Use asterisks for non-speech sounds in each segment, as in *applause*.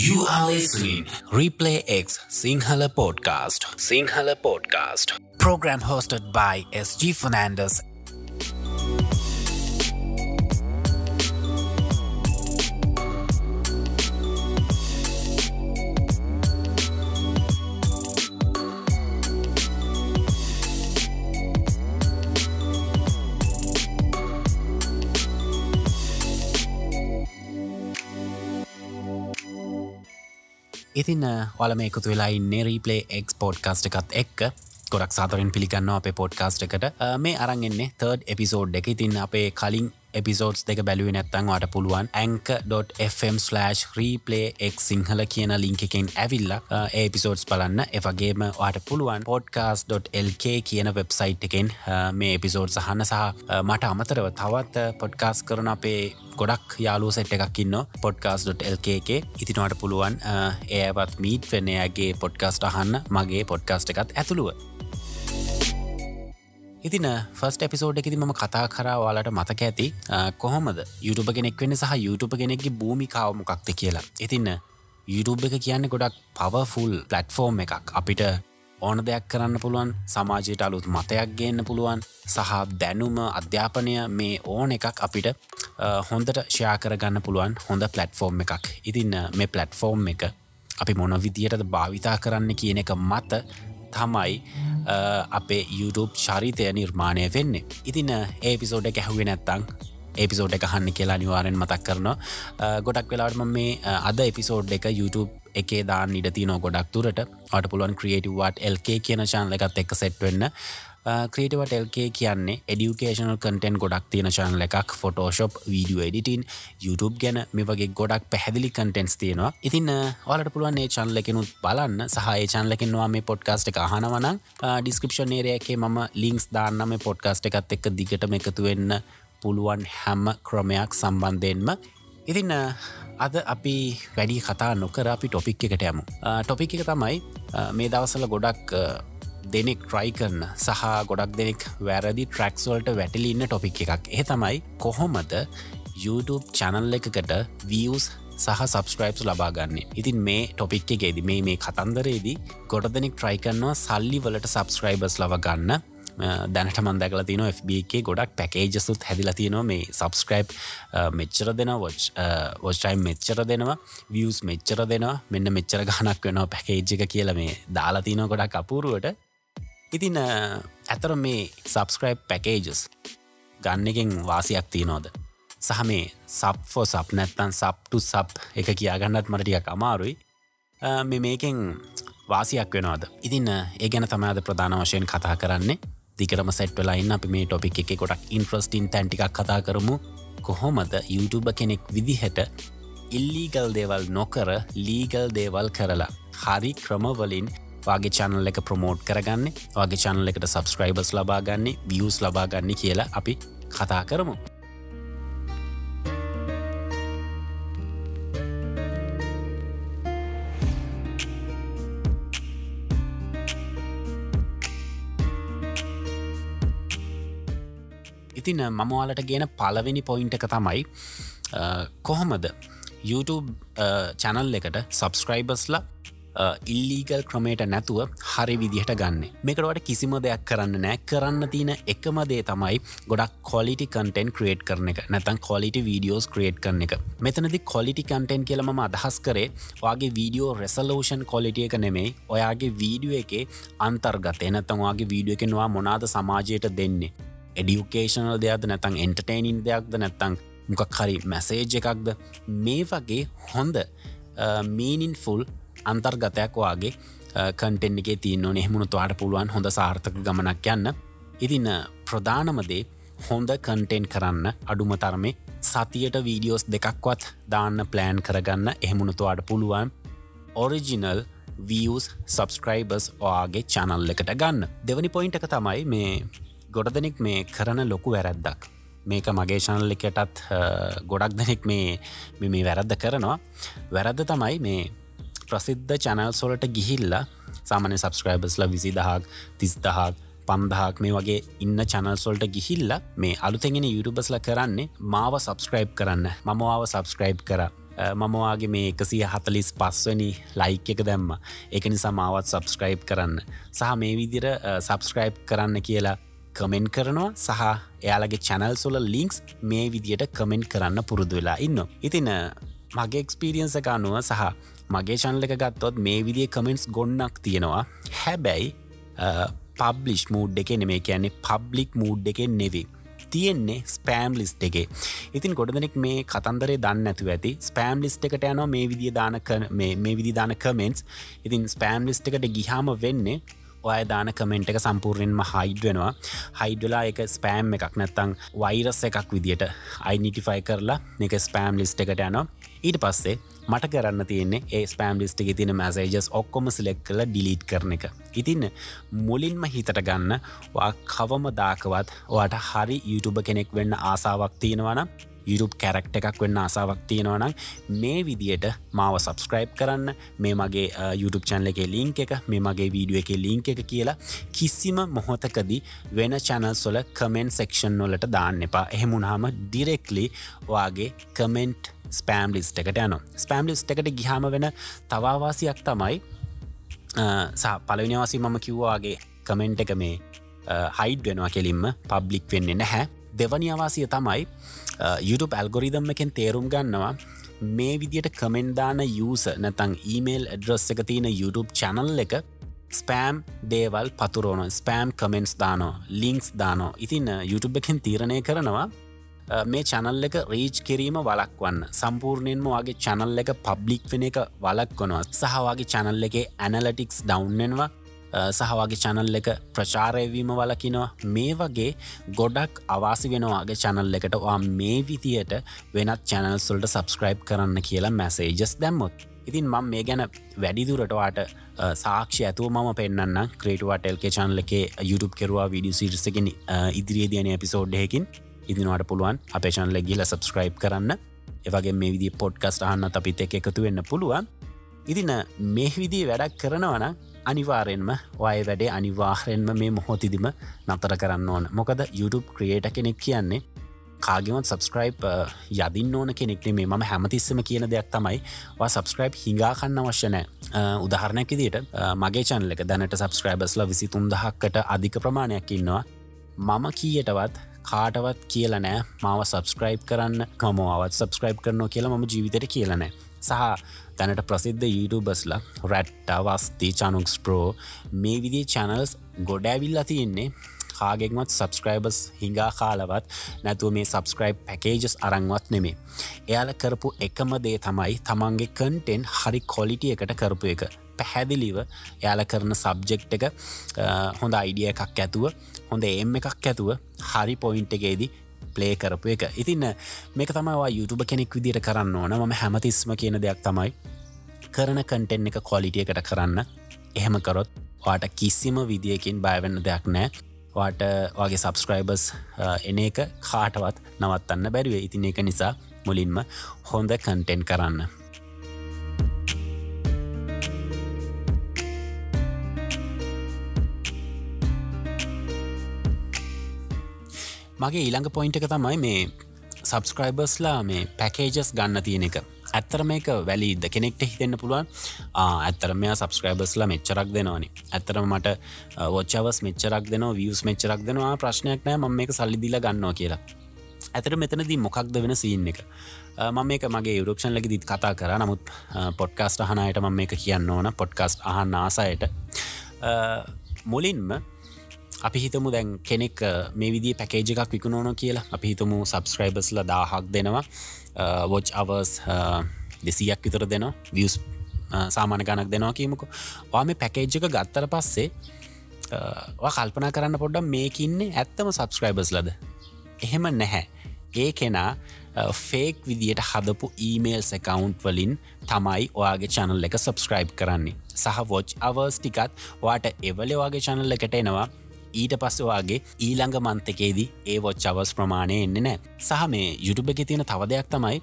You are listening Replay X Sinhala Podcast. Sinhala Podcast. Program hosted by SG Fernandez ඉතින් ඔල මේ එකතු වෙලා ඉන්න රීපලේ එක් පෝඩ්කාස්ට එකත් එක්ක. ගොඩක් සාතරෙන් පිළිගන්න අපේ පොඩ්කාස්ට එකට. මේ අරන්ගෙන්නේ තර්ඩ් එපිසෝඩ් එක. ඉතින් අපේ කලින් එපිසෝඩ්ස් දෙක බැලුව නැත්තං වාට පුළුවන් ඇංක.fm/ රීපලේ එක් සිංහල කියන ලිංකකෙන් ඇවිල්ල ඒපිසෝඩ්ස් බලන්න. එවගේම වාට පුළුවන් පොඩ්කාස්.lk කියන වෙබ්සයිට් එකෙන් මේ එපිසෝඩ් සහන්න සහ මට අමතරව තවත් පොඩ්කාස් කරන අපේ ගොඩක් යාලු සෙට් එකක්කින්න පොඩ්කාස්.lk එක. ඉතිනවට පුළුවන් ඒවත් මීට් වෙනයාගේ පොඩ්කාස්ට අහන්න මගේ පොඩ්කාස්ට එකත් ඇතුළුව. ඉතින ෆස්ට එපිසෝඩ් එකති ම කතා කරවාලට මතක ඇති කොහොමද YouTube කෙනෙක් වෙන සහ YouTube කෙනෙක්ගේ භූමිකාව මොකක්ද කියලා. ඉතින්න YouTube එක කියන්න ගොඩක් පවෆුල් පලට්ෆෝර්ම් එකක්. අපිට ඕන දෙයක් කරන්න පුළුවන් සමාජයට අලුත් මතයක් ගන්න පුළුවන් සහ දැනුම අධ්‍යාපනය මේ ඕන එකක් අපිට හොඳට ෂයා කරගන්න පුළුවන් හොඳ පලට්ෆෝර්ම් එකක්. ඉතින්න මේ පලට්ෆෝර්ම් එක අපි මොන විදියටද භාවිතා කරන්න කියන එක මත තමයි අපේ YouTube ශරිතය නිර්මාණය වෙන්නේ. ඉතින් ඒපිසෝඩ ගැහුවේ නැත්තං ඒපිසෝඩ් එක හන්න කියලා නිවාරෙන් මතක් කරනවා. ගොඩක් වෙලාටම මේ අද එපිසෝඩ් එක YouTube එකේ දාන්න ඉඩ තිනෝ ගොඩක් තුරට අට පුළුවන් ක්‍රියටව්වාට LK කියන චාන්ල එකත් එක් සෙට්වෙන්න ක්‍රේටවට එල්කේ කියන්නේ එඩියුකේෂනල් කටෙන් ගොඩක් තියෙන චානල එකක් ෆොටෝශොප් වීඩියෝ එඩිටින් YouTube ගැන මේ වගේ ගොඩක් පැහැදිලි කටෙන්ස් තියෙනවා. ඉතින් ඔලට පුළුවන් ඒ චන්ලකෙනුත් බලන්න. සහය චන්ලකෙන්වා මේ පොඩ්කාස්ට එක අහනවන ඩිස්ක්‍රපෂන් ඒරයකේ මම ලිංක්ස් දාන්නම පොඩ්කාස්ට එකත් එක්ක දිගටම එකතු වෙන්න පුළුවන් හැම්ම ක්‍රමයක් සම්බන්ධයෙන්ම. ඉතින්න අද අපි වැඩි කතා නොකර අපි ටොපික් එකට යමු. ටොපික් එක තමයි මේ දවසල ගොඩක් දෙනෙක් ට්‍රයි කරන සහ ගොඩක් දෙනෙක් වැරදි ට්‍රක්ස්වල්ට වැටලින්න ටොපික් එකක්. එහ තමයි කොහොමද YouTube චැනල් එකකට වියස් සහ සබස්ක්‍රයිප්ස් ලබාගන්නේ ඉතින් මේ ටොපික් එකේද මේ මේ කතන්දරේදී ගොඩ දෙනෙක් ට්‍රයි කරනවා සල්ලි වලට සබස්ක්‍රයිබස් ලබගන්න දැනට මන්දැකල තින FB එකේ ගොඩක් පැකේජසුත් හැදිල තියනවා. මේ සබස්ක්‍රයිප් මෙච්චර දෙෙන වොච් වොස්ටයිම් මෙච්චර දෙනවා වියස් මෙච්චර දෙනවා මෙන්න මෙච්චර ගනක් වෙනවා පැකේජ් එක කියල මේ දාලා තියන ගොඩක් අපූරුවට. ඉතින් ඇතර මේ සබස්ක්‍රයිප් පැකේජස් ගන්න එකෙන් වාසියක් තියනෝද සහ මේ සබ්ෆෝ සප් නැත්තන් සබ්ටු සබ් එක කියාගන්නත් මටටියක් අමාරුයි. මේ මේකෙන් වාසියක් වෙනවාද? ඉතින්න ඒ ගැන තමයිද ප්‍රධාන වශයෙන් කතා කරන්නේ. දිකරම සැට්වලයින්න අපි මේ ටොපික් එක ගොඩක් ඉන්ෆ්‍රස්ටින් තැන්ටිකක් කතා කරමු. කොහොමද YouTube කෙනෙක් විදිහට ඉල්ලීගල් දේවල් නොකර ලීගල් දේවල් කරලා හරි ක්‍රමවලින් වගේ චැනල් එක ප්‍රමෝට් කරගන්න වගේ චැනල් එකට සබස්ක්‍රයිබස් ලබාගන්නේ වියස් ලබාගන්න කියලා අපි කතා කරමු. ඉතින් මමවාලට ගෙන පලවෙනි පොයින්ට එක තමයි කොහොමද YouTube චැනල් එකට සබස්ක්‍රයිබස්ලා ඉල්ලීගල් ක්‍රමේට නැතුව හරි විදිහට ගන්න. මේකටවට කිසිම දෙයක් කරන්න නෑ. කරන්න තියන එකම දේ තමයි ගොඩක් කොලිටි කටෙන් ක්‍රේට් කරන එක. නැතන් කොලිටි වීඩියෝස් ක්‍රේට් කරන එක. මෙතනදි කොලිටි කටෙන් කියලම අදහස් කරේ වගේ වීඩියෝ රෙසලෝෂන් කොලිටිය එක නෙමෙයි. ඔයාගේ වීඩියෝ එකේ අන්තර්ගතය. නැතන්වාගේ වීඩියෝ එකෙනවා මොනාද සමාජයට දෙන්නේ? එඩියුකේෂනල් දෙයක්ද? නැතන් එන්ටර්ටේනින් දෙයක්ද? නැත්තං මොකක් හරි මැසේජ් එකක්ද? මේ වගේ හොඳ මීනින් ෆුල් අන්තර්ගතයක් වගේ කටෙන් එක තියන්න නෙහමුණුතුවාට පුළුවන් හොඳ සාර්ථක ගමනක් යන්න. ඉතින්න ප්‍රධානමදේ හොඳ කන්ටෙන්් කරන්න අඩුම තරමේ සතියට වීඩියෝස් දෙකක්වත් දාන්න ප්ලෑන් කරගන්න. එහෙමුණුතුවාට පුළුවන් ඔරිජිනල් වියස් සබස්ක්‍රයිබර්ස් ඔයාගේ චැනල් එකට ගන්න. දෙවනි පොයින්ට එක තමයි මේ ගොඩ දෙනෙක් මේ කරන ලොකු වැරැද්දක්. මේක මගේ ශනල් එකටත් ගොඩක් දෙනෙක් මේ මේ වැරද්ද කරනවා. වැරද්ද තමයි මේ ප්‍රසිද්ධ චැනල් සොලට ගිහිල්ලා සාමන සබස්ක්‍රයිබස්ල විසි දහක් තිස් දහක් පන්දහක් මේ වගේ ඉන්න චැනල්සොල්ට ගිහිල්ල මේ අලුතෙගෙන යුටබස්ල කරන්නේ මාව සබස්ක්‍රයිබ් කරන්න. මමවාව සබස්ක්‍රයිබ් කර. මමවාගේ මේ එකසිය හතලිස් පස්වනි ලයික් එක දැම්ම. එක නිසා මාවත් සබස්ක්‍රයිබ් කරන්න. සහ මේ විදිර සබස්ක්‍රයිබ් කරන්න කියලා කමෙන්ට් කරනවා. සහ එයාලගේ චැනල් සොල ලිංක්ස් මේ විදියට කමෙන්ට් කරන්න පුරුදු වෙලා ඉන්න ඉතින මගේ එක්ස්පිරියන්ස එක අනුව සහ මගේ චන්ල එක ගත්තොත් මේ විදිිය කමෙන්ට්ස් ගොන්නක් තියෙනවා. හැබැයි පබ්ලිෂ් මූඩ් එක නෙමේ කියන්නේ පබ්ලික් මූඩ් එකෙන් නෙවී තියෙන්නේ ස්පෑම් ලිස්් එකේ. ඉතින් ගොඩදනෙක් මේ කතන්දරේ දන්න ඇතු ඇති ස්පෑම් ලිස්් එකට යන මේ විදිිය දාන මේ විදි දාන කමෙන්ටස් ඉතින් ස්පෑම් ලිස්් එකට ගිහාම වෙන්නේ ඔය දාන කමෙන්ට් එක සම්පූර්ණයෙන්ම හයිඩ් වෙනවා. හයිඩ්ලා එක ස්පෑම් එකක් නැත්තං වෛරස් එකක් විදිට අයිනිටිෆයි කරලා එක ස්පෑම් ලිස්ට එකට යනවා. ඊට පස්සේ මට කරන්න තියන්නේ ඒ ස්පෑම් ලිස්ට එක තින මැසේජස් ඔක්කොම සිලෙක් කල ඩිලීට් කරන එක. ඉතින්න මුලින්ම හිතට ගන්න කවම දාකවත් ඔට හරි YouTube කෙනෙක් වෙන්න ආසාවක් තියෙනවන YouTube කැරක්ට එකක් වෙන්න ආසාවක් තියෙනවනම් මේ විදියට මාව සබස්ක්‍රයිබ් කරන්න මේ මගේ YouTube චැනල එක ලිංක එක මේ මගේ වීඩියෝ එක ලිංක එක කියලා කිසිම මොහොතකදී වෙන චැනල් සොල කමෙන්ට් සෙක්ෂන් වලට දාන්න එපා. එහෙමුණහම ඩිරෙක්ලි වාගේ කමෙන්ට් ස්පෑම් ලිස්ට එකට යන ස්පෑම් ලිස්ට එකට ගිහාම වෙන තවාවාසියක් තමයි සා පලවිනිවාසි මම කිව්වාගේ කමෙන්ට් එක මේ හයිඩ් වෙනවා කෙලින්ම පබ්ලික් වෙන්නේ නැහැ. දෙවනි අවාසිය තමයි YouTube ඇල්ගොරිදම් එකෙන් තේරුම් ගන්නවා මේ විදියට කමෙන්ඩාන යස නැතං ඊමේල් ඇඩ්‍රස් එක තියෙන YouTube චැනල් එක ස්පෑම් දේවල් පතුරෝන ස්පෑම් කමෙන්ට්ස් දානෝ ලිංක්ස් දානෝ ඉතින් YouTube එකෙන් තීරණය කරනවා මේ චැනල් එක රීච් කිරීම වලක්වන්න සම්පූර්ණයෙන්ම වගේ චැනල් එක පබ්ලික් වෙන එක වලක්වනවා සහවාගේ චැනල් එකේ ඇනලටික්ස් ඩවන්නවා සහවාගේ චැනල් එක ප්‍රචාරයවීම වලකිනවා මේ වගේ ගොඩක් අවාසි වෙනවාගේ චැනල් එකට වා මේ විතියට වෙනත් චැනල් සුල්ට සබස්ක්‍රයිබ් කරන්න කියලා මැසේජස් දැම්මොත්. ඉතින් මං මේ ගැන වැඩිදුරටවාට සාක්ෂ ඇතුව මම පෙන්න්න ක්‍රේටවාටල්ක චානල එකේ YouTube කෙරවා විඩිය සිරිසගෙන ඉදිරියේ දයන එපිසෝඩ්හයකින් ඉදිනවාට පුළුවන් අපේ චන්ල ගිල සබස්ක්‍රයිබ් කරන්න. එවගේ මේ විදි පොඩ්කස්ට අහන්න අපිත එක එකතු වෙන්න පුළුවන්. ඉතින මේ විදිී වැඩක් කරනවන අනිවාරෙන්ම වය වැඩේ අනිවාහරෙන්ම මේ මොහොතිදිම නතර කරන්න ඕන. මොකද YouTube ක්‍රියේට කෙනෙක් කියන්නේ කාගවත් සබස්ක්‍රයිප් යදින්න ඕන කෙනෙක්නේ මේ ම හැමතිස්සම කියන දෙයක් තමයි වා සබස්ක්‍රයිප් හිඟාකන්න අවශ්‍යනෑ උදාහරණයක් දිට මගේ චන්ල එක දැනට සබස්ක්‍රයිබස්ල විසි තුන්දහක්කට අධික ප්‍රමාණයක් ඉන්නවා. මම කීයටවත් කාටවත් කියල නෑ. මාව සබස්ක්‍රයිබ් කරන්න කමෝවත් සබස්ක්‍රයිබ් කරනවා කියලා මම ජීවිතයට කියලනෑ සහ තැනට ප්‍රසිද්ධ YouTubeබස්ලා රැට්ට වස්ති චනුක්ස් ප්‍රෝ මේ විදි චැනල්ස් ගොඩෑවිල්ලා තියෙන්නේ. කාගෙක්මත් සබස්ක්‍රයිබස් හිඟා කාලවත් නැතුව මේ සබස්ක්‍රයිබ් පැකේජස් අරංවත් නෙමේ එයාල කරපු එකම දේ තමයි තමන්ගේ කන්ටෙන් හරි කොලිටිය එකට කරපු එක. පැහැදිලිව යාල කරන සබ්ජෙක්් එක හොඳ අයිඩිය එකක් ඇතුව හොඳ එම් එකක් ඇතුව හරි පොයින්ට් එකේදී ප්ලේ කරපු එක. ඉතින්න මේක තමයිවා YouTube කෙනෙක් විදිට කරන්න ඕන. ම හැමතිස්ම කියන දෙයක් තමයි කරන කටෙන් එක කොලිටියකට කරන්න. එහෙම කරොත් වාට කිසිම විදිියකින් බයවෙන්න දෙයක් නෑ වාට වගේ සබස්ක්‍රයිබර්ස් එන එක කාටවත් නවත්තන්න බැරිවේ. ඉතින් එක නිසා මුලින්ම හොඳ කන්ටෙන්් කරන්න. මගේ ඊළඟ පොයින්ට එක තමයි මේ සබස්ක්‍රයිබර්ස්ලා මේ පැකේජස් ගන්න තියෙන එක. ඇත්තර මේක වැලිද කෙනෙක්ට හිතෙන්න්න පුළුවන්. ඇත්තර මෙයා සබස්ක්‍රයිබස්ලා මෙච්චරක් දෙනවානි. ඇත්තරම මට වොච්චවස් මෙච්චරක් දෙන වියස් මෙච්චරක් දෙනවා. ප්‍රශ්නයක් නෑ ම මේක සල්ලිදිල ගන්නවා කියලා. ඇතර මෙතනදී මොකක්ද වෙන සීන් එක? මම මේක මගේ යුරපෂන් ලක දිත් කතා කර. නමුත් පොඩ්කාස්ට අහනයට මම මේක කියන්න ඕන. පොඩ්කාස්ට අහන්න ආසයට මුලින්ම අපි හිතමු දැන් කෙනෙක් මේ විදි පැකේජ එකක් විකුණෝන කියලා. අපි හිතමු සබස්ක්‍රයිබස්ල දාහක් දෙනවා. වොච් අවර්ස් දෙසියක් විතර දෙනවා. වියස් සාමාන ගණක් දෙනවා කියමුක. වා මේ පැකේජ් එක ගත්තර පස්සේ කල්පනා කරන්න පොඩ්ඩම් මේකින්නේ ඇත්තම සබස්ක්‍රයිබස් ලද? එහෙම නැහැ. ඒ කෙනා ෆේක් විදියට හදපු ඊමේල් සකවුන්් වලින් තමයි ඔයාගේ චැනල් එක සබස්ක්‍රයිබ් කරන්නේ. සහ වොච් අවර්ස් ටිකත් වාට එවලවාගේ චැනල් එකට එනවා. ඊට පස්සවාගේ ඊළඟ මන්තකේදී ඒ වොච් අවස් ප්‍රමාණය එන්නේ නෑ සහ මේ යුටුබ එක තියෙන තව දෙයක් තමයි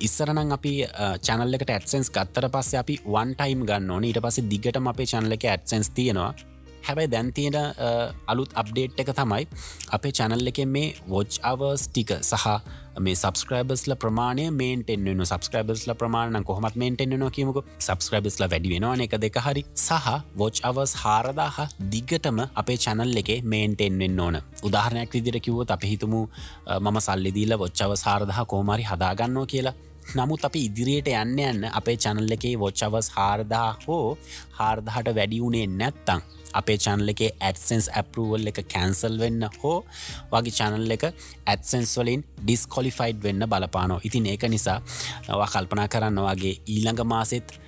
ඉස්සරනම් අපි චැනල්ලකට ඇත්සන්ස් ගත්තර පස්ස අපි වන්ටයිම් ගන්න ඕන. ඊට පස්සේ දිගටම අපේ චැනල එක ඇත්සන්ස් තියෙනවා. හැබැයි දැන්තියෙන අලුත් අප්ඩේට් එක තමයි අපේ චැනල් එක මේ වොච් අවර්ස් ටික සහ මේ සබස්ක්‍රබස්ල ප්‍රමාණය මේන්ටෙන්න්න සබස්ක්‍රබස්ල ප්‍රමාණ කොහමත් මේන්ටෙන්න්න කියමුක. සබස්ක්‍රබස්ල වැඩි වෙනවා එක දෙක හරි. සහ වෝච් අවස් හාරදාහ දිගටම අපේ චැනල් එකේ මේන්ටෙන් වෙන්න ඕන. උදාහරණයක් විදිර කිව්වොත් අප හිතුමු මම සල්ලිදීල වොච්චව සාරදහ කෝමරි හදාගන්නවා කියලා. නමුත් අපි ඉදිරියට යන්න යන්න අපේ චැනල් එකේ වොච්චවස් හාරදා හෝ හාර්දහට වැඩි වුණේ නැත්තං අපේ චැනල් එකේ ඇත්සන්ස් ඇපරුවල් එක කැන්සල් වෙන්න හෝ වගේ චැනල් එක ඇත්සන්ස් වලින් ඩිස්කොලිෆයිඩ් වෙන්න බලපානෝ ඉතින් ඒක නිසා කල්පනා කරන්න වගේ ඊළඟ මාසෙත්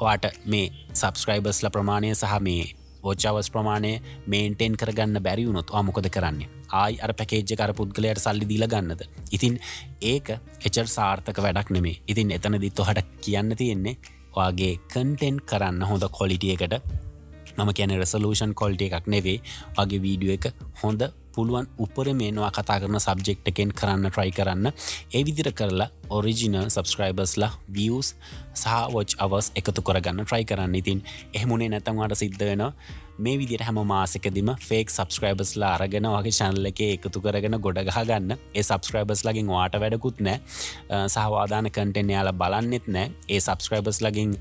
වාට මේ සබස්ක්‍රයිබස්ල ප්‍රමාණය සහ මේ ෝච්චාවස් ප්‍රමාණය මේන්ටෙන් කරගන්න බැරිවුණොත් ආමොකද කරන්නේ? ආයි අර පැකේජ්ජ කර පුද්ගලයට සල්ලි දීල ගන්නද? ඉතින් ඒක එචර් සාර්ථක වැඩක් නෙමේ ඉතින් එතන දිත්තු හට කියන්න තියෙන්නේ වගේ කන්ටෙන්් කරන්න හොඳ කොලිටියකට මම කියන රෙසලූෂන් කොල්ට එකක් නෙවේ වගේ වීඩියෝ එක හොඳ පුළුවන් උපර මේනවා කතා කරන සබ්ජෙක්් එකෙන් කරන්න ට්‍රයි කරන්න. ඒ විදිර කරලා ඔරිජිනල් සබස්ක්‍රයිබර්ස්ලා වියස් සහ වෝච් අවස් එකතු කරගන්න ට්‍රයි කරන්න. ඉතින් එහෙමුණේ නැතන්වාට සිද්ධ වෙනවා මේ විදිට හැම මාසකදිම ෆේක් සබස්ක්‍රයිබස්ලා අරගෙන වගේ චැනල්ල එක එකතු කරගෙන ගොඩගහ ගන්න. ඒ සබස්ක්‍රයිබස් ලගින් වාට වැඩකුත් නෑ සහවාදාන කටෙන් යාල බලන්නෙත් නෑ ඒ සබස්ක්‍රයිබස් ලගින්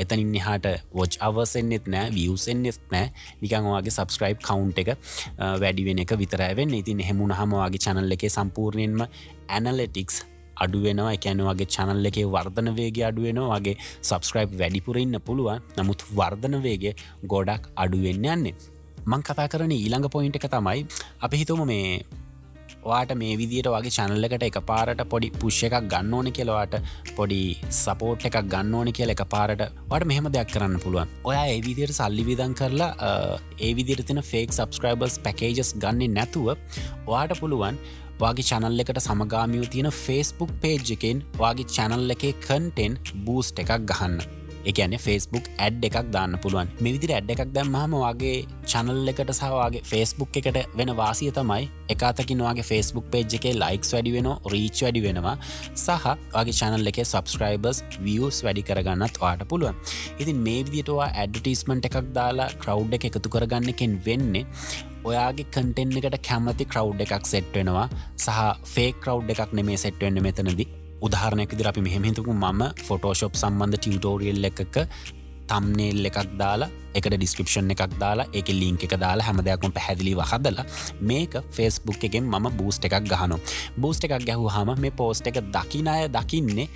එතනින් හට වෝච් අවසෙන්න්නෙත් නෑ වියසෙන්න්නෙත් නෑ නිකංවාගේ සබස්ක්‍රයිබ් කවුන්් එක වැඩි වෙන එක විතරෑවෙන් ඉතින් හෙමුණ හමවාගේ චැනල්ල එක සම්පූර්ණයෙන්ම ඇනලටික්ස් අඩුවෙනවා. එකැන වගේ චනල්ල එකේ වර්ධන වේගේ අඩුවෙනවා. වගේ සබස්ක්‍රයිබ් වැඩිපුරඉන්න පුළුවන්. නමුත් වර්ධන වේගේ ගොඩක් අඩුවෙන්න යන්නේ. මං කතා කරන ඊළඟ පොයින්ට එක තමයි අපි හිතුම මේ වාට මේ විදියට වගේ චැනල්ලකට එක පාරට පොඩි පුෂ්ෂ එකක් ගන්න ඕන කෙලවාට පොඩි සපෝට් එකක් ගන්න ඕන කියල එක පාරට වට මෙහෙම දෙයක් කරන්න පුළුවන්. ඔයා ඒ විදියට සල්ලි විදන් කරලා ඒ විදිරතින ෆේක් සබස්ක්‍රයිබර්ස් පැකේජස් ගන්න නැතුව වාට පුළුවන් වගේ චැනල් එකට සමගාමියෝ තියෙන ෆස්බුක් පේජ් එකෙන් වගේ චැනල් එකේ කන්ටෙන් බූස්ට එකක් ගහන්න. එකන ෆස්බුක් ඇඩ් එකක් දාන්න පුළුවන්. මෙවිදිර ඇඩ් එකක් දැම්මහම වගේ චනල් එකට සහවාගේ ෆස්බුක් එකට වෙන වාසිය තමයි එකතකිනවාගේ ෆස්බුක් පේජ් එකේ ලයික්ස් වැඩි වෙන රීච් වැඩි වෙනවා සහ වගේ චනල් එක සබස්ක්‍රයිබර්ස් වියස් වැඩි කරගන්නත් වාට පුළුවන්. ඉතින් මේ විදිටවා ඇඩටිස්මන්ට් එකක් දාලා ක්‍රව් එක එකතු කරගන්න එකෙන් වෙන්නේ ඔයාගේ කටෙන් එකට කැමති ක්‍රව් එකක් සෙට්වෙනවා සහ ෆේ ක්‍රව් එකක් නෙමේ සෙට්වෙන්න මෙතනදි. උදාහරණයක් දිර අපි මෙහෙමහිතකු මම ෆොටෝශොප් සම්බන්ධ ටියටෝරියල් එකක තම්නේල් එකක් දාලා එකට ඩිස්ක්‍රපෂන් එකක් දාලා එක ලිංක එක දාලා හැම දෙයක්ම පැහැදිලි වහදලා මේක ෆෙස්බුක් එකෙන් මම බූස්ට එකක් ගහනු බූස්ට එකක් ගැහු හම මේ පෝස්ට එක දකිනය දකින්නේ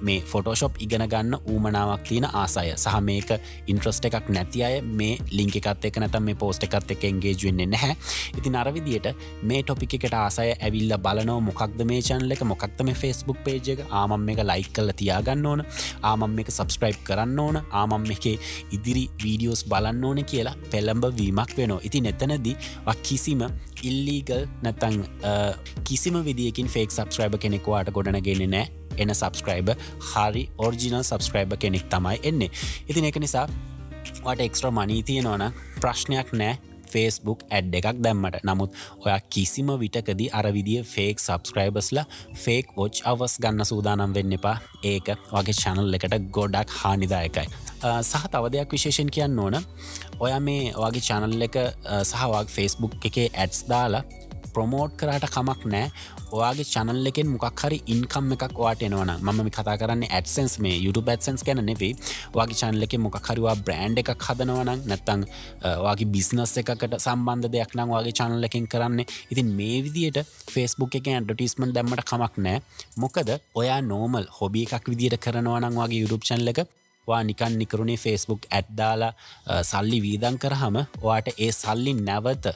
මේ ෆොටෝශොප් ඉගෙන ගන්න ඌමනාවක් තියෙන ආසය. සහ මේක ඉන්ට්‍රස්ට එකක් නැති අය මේ ලිංක එකත් එක නැතම් මේ පෝස්ට එකත් එක එන්ගේජුවෙන්නේ නැහැ. ඉති නරවිදියට මේ ටොපික එකට ආසය ඇවිල්ල බලනව මොකක්ද මේ චන්ල එක මොකක්ද මේ ෆෙස්බුක් පේජ එක. ආමම් එක ලයික් කල්ල තියාගන්න ඕන. ආමම් එක සබස්ක්‍රයිබ් කරන්න ඕන. ආමම් එක ඉදිරි වීඩියෝස් බලන්න ඕන කියලා පෙළඹ වීමක් වෙනවා. ඉති නැතනදී කිසිම ඉල්ලීගල් නැතං කිසිම විදිකින් ෆෙක් සබස්ක්‍රයිබ කෙනෙකුවාට ගොඩනගෙන නෑ. එන සබස්ක්‍රයිබ හරි ඔර්ජිනල් සබස්ක්‍රයිබ කෙනෙක් තමයි එන්නේ. ඉතින් එක නිසා වට එක්ස්ට්‍ර මනී තියෙනවන ප්‍රශ්නයක් නෑ. ෆේස්බුක් ඇඩ් එකක් දැම්මට. නමුත් ඔයා කිසිම විටකදී අරවිදිිය ෆේක් සබස්ක්‍රයිබස්ලා ෆේක් ෝච් අවස් ගන්න සූදානම් වෙන්න එපා. ඒක වගේ චැනල් එකට ගොඩක් හානිදායකයි. සහ තව දෙයක් විශේෂෙන් කියන්න ඕන. ඔය මේ වගේ චැනල් එක සහවාක් ෆේස්බුක් එකේ ඇඩ්ස් දාලා ප්‍රමෝට් කරට කමක් නෑ ඔයාගේ චනල් එකෙන් මොකක් හරි ඉන්කම් එකක් වාට එනවන ම කතා කරන්න ඇත්සන්ස් මේ YouTube ඇත්සන්ස් ගැන නෙවේ වගේ චනල එක මොකක්හරවා බ්‍රන්් එකක් හදනවනං නැත්තං වගේ බිස්නස් එකකට සම්බන්ධ දෙයක් නම් වගේ චනල එකින් කරන්න. ඉතින් මේ විදියට ෆස්බුක් එක ඇඩටිස්මන් දැම්මට කමක් නෑ මොකද ඔයා නෝමල් හොබි එකක් විදිට කරනවනං වගේ YouTube චනල එක වා නිකන් නිකරුණේ ෆස්බුක් ඇඩ්දාලා සල්ලි වීදන් කරහම වාට ඒ සල්ලි නැවත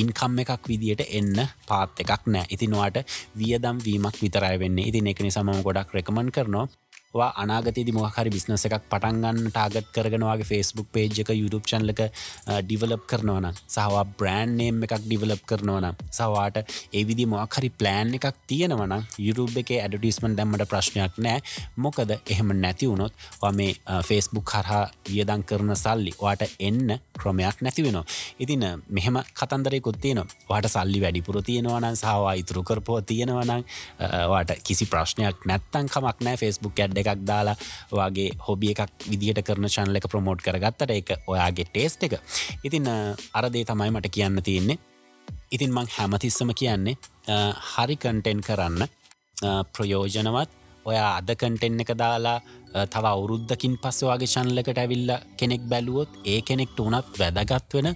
ඉන්කම් එකක් විදිට එන්න පාත් එකක් නෑ. ඉතිනවාට වියදම් වීමක් විතරයි වෙන්නේ. ඉතින් එක නිසාම ගොඩක් රෙකමන් කරනවා. අනාගතයේදි මොහරි බිස්නස එකක් පටන්ගන්න ටාගත් කරගෙනවාගේ ෆස්බුක් පේජ් එක YouTube චන්ලක ඩිවලප් කරනවන සහවා බ්‍රෑන්් නේම් එකක් ඩිවලප් කරනවන සවාට ඒවිදි මොහරි ප්ලෑන් එකක් තියෙනවන YouTube එක ඇඩටිස්මන් දැම්මට ප්‍රශ්නයක් නෑ මොකද එහෙම නැති වුණොත් මේ ෆස්බුක් හරහා වියදං කරන සල්ලි වාට එන්න ක්‍රමයක් නැති වෙනවා. ඉතින් මෙහෙම කතන්දරයකුත් තියෙන වාට සල්ලි වැඩිපුර තියෙනවනන් සහවා ඉතුරු කරපෝ තියෙනවනං වාට කිසි ප්‍රශ්නයක් නැත්තන් කමක් නෑ ෆස්බුක් ඇඩ් එකක් දාලා වගේ හොබිය එකක් විදිහට කරන චන්ල එක ප්‍රමෝට් කරගත්තට එක ඔයාගේ ටේස්ට එක. ඉතින් අරදේ තමයි මට කියන්න තියෙන්නේ. ඉතින් මං හැමතිස්සම කියන්නේ හරි කන්ටෙන් කරන්න ප්‍රයෝජනවත් ඔය අද කන්ටෙන් එක දාලා තව අවුරුද්ධකින් පස්සවාගේ ශන්ලකට ඇවිල්ල කෙනෙක් බැලුවොත් ඒ කෙනෙක්ට වනත් වැදගත් වෙන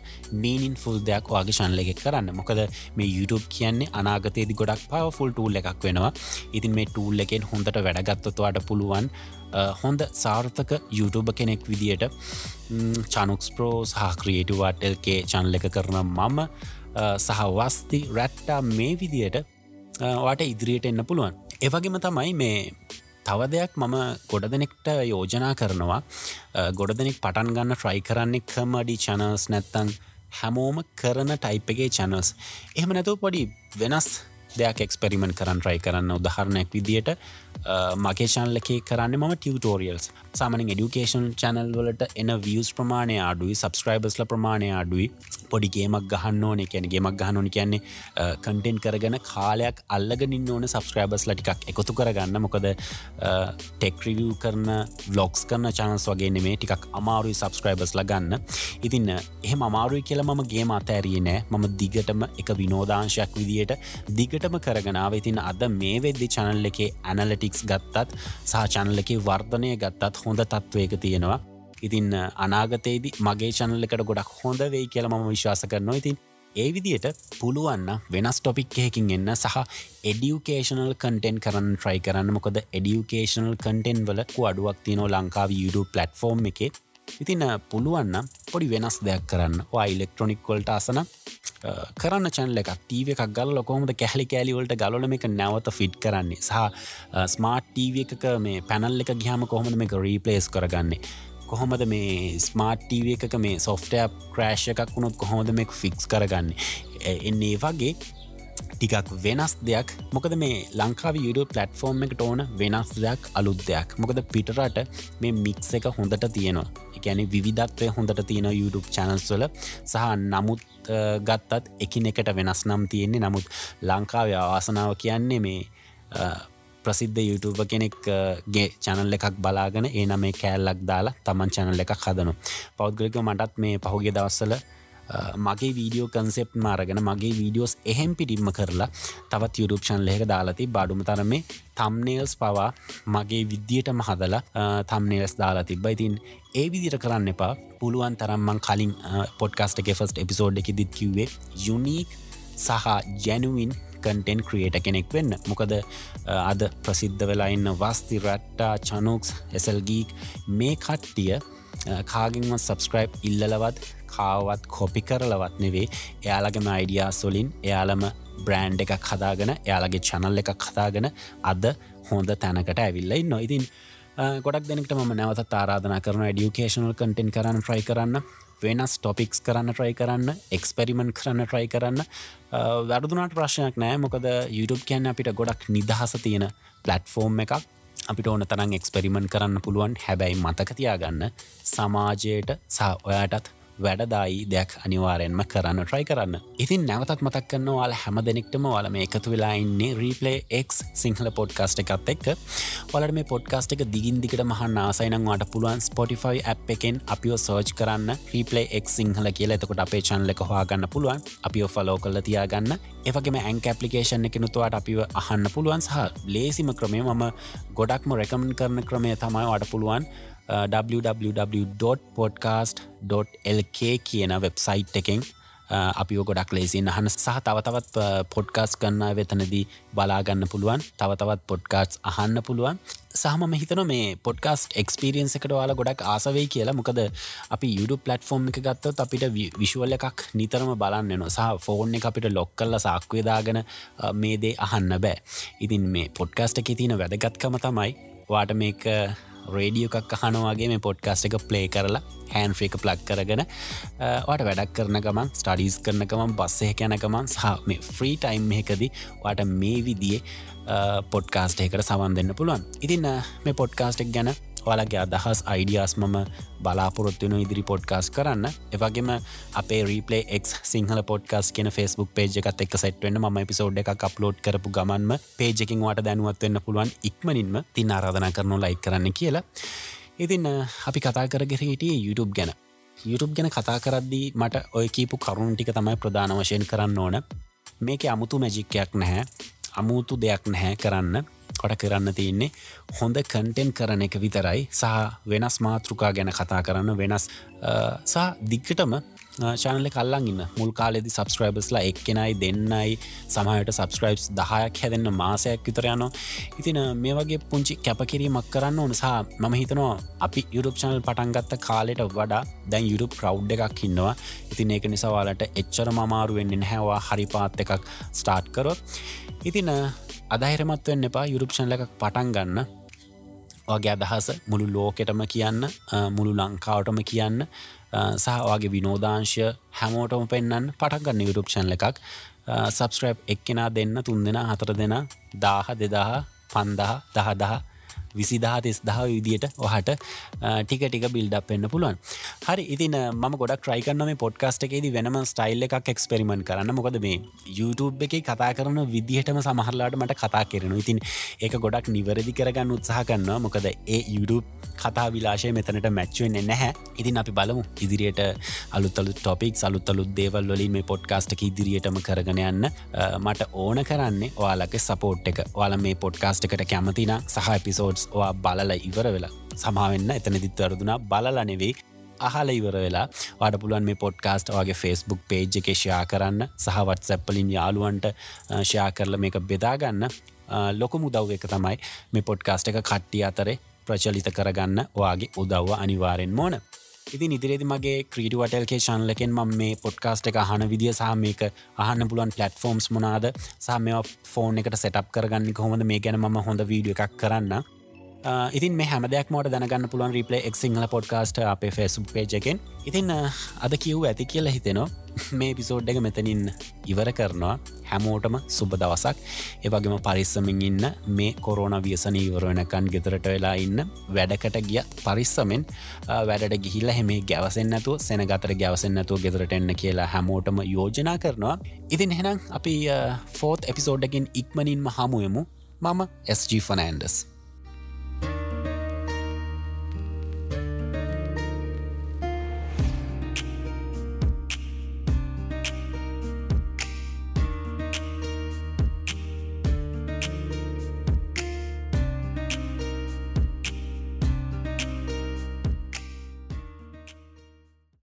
මීනින් ෆුල් දෙයක් වගේ ශන්ලෙ කරන්න. මොකද මේ YouTube කියන්නේ අනාගතයේදි ගොඩක් පව ෆුල් ටූල් එකක් වෙනවා. ඉතින් මේ ටූල් එකෙන් හොඳට වැඩගත්තතුවාට පුළුවන් හොඳ සාර්ථක YouTube කෙනෙක් විදියට චනුක්ස් ප්‍රෝ සහ ක්‍රියටවාටල්කේ චන්ල එක කරන මම සහ වස්ති රැට්ටා මේ විදියට වාට ඉදිරියට එන්න පුළුවන්. ඒවගේම තමයි මේ තව දෙයක් මම ගොඩ දෙනෙක්ට යෝජනා කරනවා. ගොඩ දෙනෙක් පටන් ගන්න ට්‍රයි කරන්නේ කමඩි චනල්ස් නැත්තං හැමෝම කරන ටයිප්ගේ චනල්ස් එහෙම නැතුව පොඩි වෙනස් දෙයක් එක්ස්පෙරිමෙන්ට් කරන්න ට්‍රයි කරන්න උදහරණයක් විදියට මගේ ශන්ලකේ කරන්න ම ටියටෝරියල්ස් සාමනින් එඩියුකේෂන් චැනල් වලට එන වියස් ප්‍රමාණය අඩුයි සබස්ක්‍රයිබස්ල ප්‍රමාණය අඩුයි. පොඩිගේමක් ගහන්න ඕන. කියන ගේමක් ගහනෝන කියන්නේ කන්ටෙන්් කරගෙන කාලයක් අල්ලගනින් ඕන සබස්ක්‍රයිබස් ලටිකක් එකතු කරගන්න. මොකද ටෙක්රිවිය කරන වලොක්ස් කරන චනස් වගේ නෙමේ ටිකක් අමාරුයි සබස්ක්‍රයිබස් ලගන්න ඉතින්න එහෙම අමාරුයි කියල මම ගේ අතෑරී නෑ. මම දිගටම එක විනෝදාංශයක් විදියට දිගටම කරගෙනාව ඉතින් අද මේ වෙද්දි චනල් එකේ ඇනලටික්ස් ගත්තත් සහ චනල එකේ වර්ධනය ගත්තත් හොඳ තත්ත්වයක තියෙනවා. ඉතින් අනාගතයේදි මගේ චනල්ලකට ගොඩක් හොඳ වෙයි කියල ම විශ්වාස කරනවා. ඉතින් ඒ විදියට පුළුවන්න වෙනස් ටොපික් එකකින් එන්න සහ එඩියුකේෂනල් කටෙන් කරන්න ට්‍රයි කරන්න. මොකද එඩියුකේෂනල් කටෙන් වල අඩුවක් තියනෝ ලංකාව YouTube පලට්ෆෝර්ම් එක. ඉතින් පුළුවන්න පොඩි වෙනස් දෙයක් කරන්න වා ඉලෙක්ට්‍රොනික්වල්ට අසන කරන්න චැනල එකක් ටීව එකක් ගල් ලොකොමද කැහලි කෑලිවලට ගලන එක නැවත ෆිට් කරන්නේ සහ ස්මාර්ට් ටීව එකක මේ පැනල් එක ගහම කොහොමද මේක රීපලේස් කරගන්නේ කොහොමද මේ ස්මාර්ට්ටව එකක මේ සොෆ්ටය ක්‍රෑශ් එකක් වුණොත් කොහොමද මේක ෆික්ස් කරගන්න එන්නේ වගේ ටිකක් වෙනස් දෙයක්. මොකද මේ ලංකාව යුඩ පලටෆෝර්ම් එකට ඕන වෙනස් දෙයක් අලුත් දෙයක්. මොකද පිටරට මේ මික්ස එක හොඳට තියෙනවා. එකැනෙ විධත්වය හොඳට තියෙන YouTube චැනල්ස්වල සහ නමුත් ගත්තත් එකින එකට වෙනස් නම් තියෙන්නේ. නමුත් ලංකාව ආසනාව කියන්නේ මේ ප්‍රසිද්ධ YouTube කෙනෙක්ගේ චැනල් එකක් බලාගෙන ඒ නමේ කෑල්ලක් දාලා තමන් චැනල් එකක් හදනු පෞද්ගලික මටත් මේ පහුගේ දවස්සල මගේ වීඩියෝ කන්සෙප් මාරගෙන මගේ වීඩියෝස් එහෙම් පිටිම්ම කරලා තවත් යුරුප්ෂන් ලෙක දාලති බඩුම තරමේ තම්නේල්ස් පවා මගේ විද්‍යයටම හදලා තම්නේල්ස් දාලා තිබ්බ. ඉතින් ඒ විදිට කරන්න එපා. පුළුවන් තරම්මන් කලින් පොඩ්කාස්ට එක ෆස්ට එපිසෝඩ් එක දිත් කිව්වේ යුනීක් සහ ජැනුවින් කන්ටෙන් ක්‍රියේට කෙනෙක් වෙන්න. මොකද අද ප්‍රසිද්ධ වෙලා ඉන්න වස්ති රට්ටා චනුක්ස් එසල්ගීක් මේ කට්ටිය කාගෙන්ම සබස්ක්‍රයිබ් ඉල්ලලවත් කාවත් කොපි කරලවත් නෙවේ එයාලගම අයිඩියා සොලින් එයාලම බ්‍රෑන්් එකක් හදාගෙන එයාලගේ චනල් එකක් හදාගෙන අද හොඳ තැනකට ඇවිල්ල ඉන්න ඉතින් ගොඩක් දෙනෙක්ට ම නැවත ආරාධනා කරන ඩියුකේෂනල් කටෙන් කරන්න ෆ්‍රයි කරන්න වෙනස් ටොපික්ස් කරන්න ට්‍රයි කරන්න එක්ස්පෙරිමෙන්ට් කරන්න ට්‍රයි කරන්න. වැඩදුනාට ප්‍රශ්නයක් නෑ. මොකද YouTube කියන්න අපිට ගොඩක් නිදහස තියෙන පලට්ෆෝර්ම් එකක්. අපිට ඕන තරම් එක්ස්පෙරිමෙන්ට් කරන්න පුළුවන්. හැබැයි මතකතියාගන්න සමාජයට සහ ඔයාටත් වැඩදායි දෙයක් අනිවාරයෙන්ම කරන්න ට්‍රයි කරන්න. ඉතින් නැවතත් මතක් කන්න වාල හැම දෙනෙක්ටම වල මේ එකතු වෙලා ඉන්නේ රීපලේ එක් සිංහල පොඩ්කාස්ට එකත් එක්ක. වලට මේ පොඩ්කාස්ට එක දිගින් දිකට මහන් ආසයිනම් වාට පුළුවන් ස්පොටිෆයි ඇ් එකෙන් අපිෝ සෝච් කරන්න රීපලේ එක් සිංහල කියලා. එතකොට අපේ චන්ලක හවාගන්න පුළුවන්. අපිෝ ෆලෝ කල්ල තියාගන්න. ඒවගේම ඇන්ක ඇපලිකේෂන් එකනුතුවාට අපිව අහන්න පුළුවන්. සහ ලේසිම ක්‍රමය මම ගොඩක්ම රැකමන් කරන ක්‍රමය තමයි වට පුළුවන් Uh, www.podcast.lk කියන වෙබ්සයිට් එකෙන් uh, අපි ගොඩක් ලේසින් අහන සහ තවතවත් පොඩ්කාස් uh, කන්න වෙතනදී බලාගන්න පුළුවන්. තවතවත් පොඩ්කාටස් අහන්න පුළුවන්. සහම හිතන මේ පොඩ්කාස්ට එක්ස්පිරියන්ස එකට වාලා ගොඩක් ආසවෙයි කියලා. මොකද අපි යුඩු පලටෆෝර්ම් එක ගත්තත් අපිට විශුවල්ල එකක් නිතරම බලන්න න සහ ෆෝර්න් එක අපිට ලොක් කල්ල සාක්වේදාගෙන මේ දේ අහන්න බෑ. ඉතින් මේ පොඩ්කාස්ට එක තියෙන වැදගත්කම තමයි වාට මේක රේඩියෝ එකක් අහනවාගේ මේ පොඩ්කාස්ට එක ප්ලේ කරලා හැන් ්‍රේක ප්ලක් කරගෙන වාට වැඩක් කරන ගමන් ස්ටඩීස් කරන ගමන් බස්සය යැන ගමන් සහ මේ ෆ්‍රී ටයිම් එකදී වාට මේ විදියේ පොඩ්කාස්ට එකට සවන් දෙන්න පුළුවන්. ඉතින්න මේ පොඩ්කාස්ටෙක් ගැන ඔයාලගේ අදහස් අයිඩියස් මම බලාපොරොත්වන ඉදිරි පොඩ්කාස් කරන්න. එවගේම අපේ රීපලේ එක් සිංහල පොඩ්කාස් කියන ෆස්බුක් පේජ එකත් එක් සැට්වෙන්න ම පිසෝඩ් එක අප්ලෝඩ් කරපු ගමන්ම පේජකින් වට දැනුවත්වන්න පුළුවන් ඉක්මනින්ම තින් ආරාධනා කරනු ලයි කරන්න කියලා. ඉතින් අපි කතා කරගෙර හිටිය YouTube ගැන. YouTube ගැන කතා කරද්දී මට ඔය කීපු කරුණු ටික තමයි ප්‍රධාන වශයෙන් කරන්න ඕන. මේක අමුතු මැජික්කයක් නැහැ. අමුතු දෙයක් නැහැ කරන්න. කොට කරන්න තියන්නේ. හොඳ කන්ටෙන් කරන එක විතරයි. සහ වෙනස් මාතෘකා ගැන කතා කරන්න වෙනස් සහ දික්කටම චානල කල්ලන් ඉන්න. මුල් කාලෙදි සබස්ක්‍රයිබස්ලා එක්කෙනයි දෙන්නයි. සමහයට සබස්ක්‍රයිබ්ස් දහයක් හැදන්න මාසයක් විතර යනවා. ඉතින මේ වගේ පුංචි කැපකිරීමක් කරන්න ඕනසා මම හිතනවා අපි යුරුප චනල් පටන්ගත්ත කාලෙට වඩා දැන් යුරුප ප්‍රව් එකක් ඉන්නවා. ඉතින් ඒක නිසාවාලට එච්චර මමාරුවෙන්න්න හැවා හරි පාත් එකක් ස්ටාර්ට් කරොත්. ඉතින අදහිරමත්වෙන්න එපා. යුරුප්ෂන්ල එකක් පටන් ගන්න. වගේ අදහස මුළු ලෝකෙටම කියන්න මුළු ලංකාවටම කියන්න සහවාගේ විනෝදාංශය හැමෝටම පෙන්න්න පටක්ගන්න යුරුප්ෂන්ල එකක්. සබස්ක්‍රයිබ් එක්කෙනා දෙන්න තුන් දෙෙන හතර දෙෙන දාහ දෙදාහ පන්දහ දහදහ විසිදා තිස් දහ විදියට ඔහට ටික ටික බිල්ඩක් පෙන්න්න පුළුවන්. හරි ඉතින් ම ගොඩක් ්‍රයිකන්න මේ පොඩ්කාස්ට එකේද වෙනම ස්ටයිල් එකක් එක්ස්පෙරිමෙන්ට කරන්න. මොකද මේ YouTube එක කතා කරන විදිහටම සමහරලාට මට කතා කරනු ඉතින් ඒක ගොඩක් නිවැරදි කරගන්න උත්සාහ කරන්නවා මොකද ඒ YouTube කතා විලාශය මෙතනට මැච්චුවෙන් නැහැ. ඉතින් අපි බලමු. ඉදිරියට අලුත්තලු ටොපික් සලුත්තලුත් දේවල් වලින් මේ පොඩ්කාස්ට එක ඉදිරියටම කරගෙන යන්න මට ඕන කරන්නේ ඔයාලක සපෝට් එක. ඔයාල මේ පොඩ්කාස්ට එකට කැමතින සහ පිසෝඩ්ස් ඔයා බලල ඉවර වෙලා. සමාවෙන්න එතනදිත් වරදුනා බලලනෙවෙයි අහල ඉවර වෙලා. වඩ පුළුවන් මේ පොඩ්කාස්ට වගේ ෆෙස්බුක් පේජ් එක ෂයා කරන්න සහවත් සැප්පලින් යාළුවන්ට ෂයා කරල මේක බෙදාගන්න ලොක මුදව් එක තමයි මේ පොඩ්කාස්ට එක කට්ටිය අතරේ ප්‍රචලිත කරගන්න ඔයාගේ උදව්ව අනිවාරෙන් මෝන ඉතින් ඉදිරිදි මගේ ක්‍රීඩුවටල්කේ ශන්ලකෙන් ම මේ පොඩ්කාස්ට එක අහන විදිිය සහ මේක අහන්න පුලන් පලටෆෝම්ස් මොනාද සහ මේ ෆෝන් එකට සටප් කරගන්න කොහොමද මේ ගැන ම හොඳ වීඩිය එකක් කරන්න ඉතින් මේ හැමදයක් මට දැනගන්න පුළුවන් රිපලේ එක් සිංහල පොඩ්කාස්ට අපේ ෆෙසුම් පේජකෙන් ඉතින් අද කිව් ඇති කියලා හිතෙනවා. *laughs* මේ පිසෝඩ් එක මෙතනින් ඉවර කරනවා. හැමෝටම සුබ දවසක්. ඒවගේම පරිස්සමින් ඉන්න මේ කොරෝන වියසන ඉවරුවනකන් ගෙතරට වෙලා ඉන්න වැඩකට ගිය පරිස්සමෙන් වැඩට ගිහිල්ල හැමේ ගැවසෙන්න්නතු සෙනගතර ගැවසෙන්න්නතු ගෙදරට එන්න කියලා හැමෝටම යෝජනා කරනවා. ඉතින් හෙනම් අපි ෆෝත් එපිසෝඩ්ඩකින් ඉක්මනින්ම හමුවමු මම SG ෆනෑන්ඩස්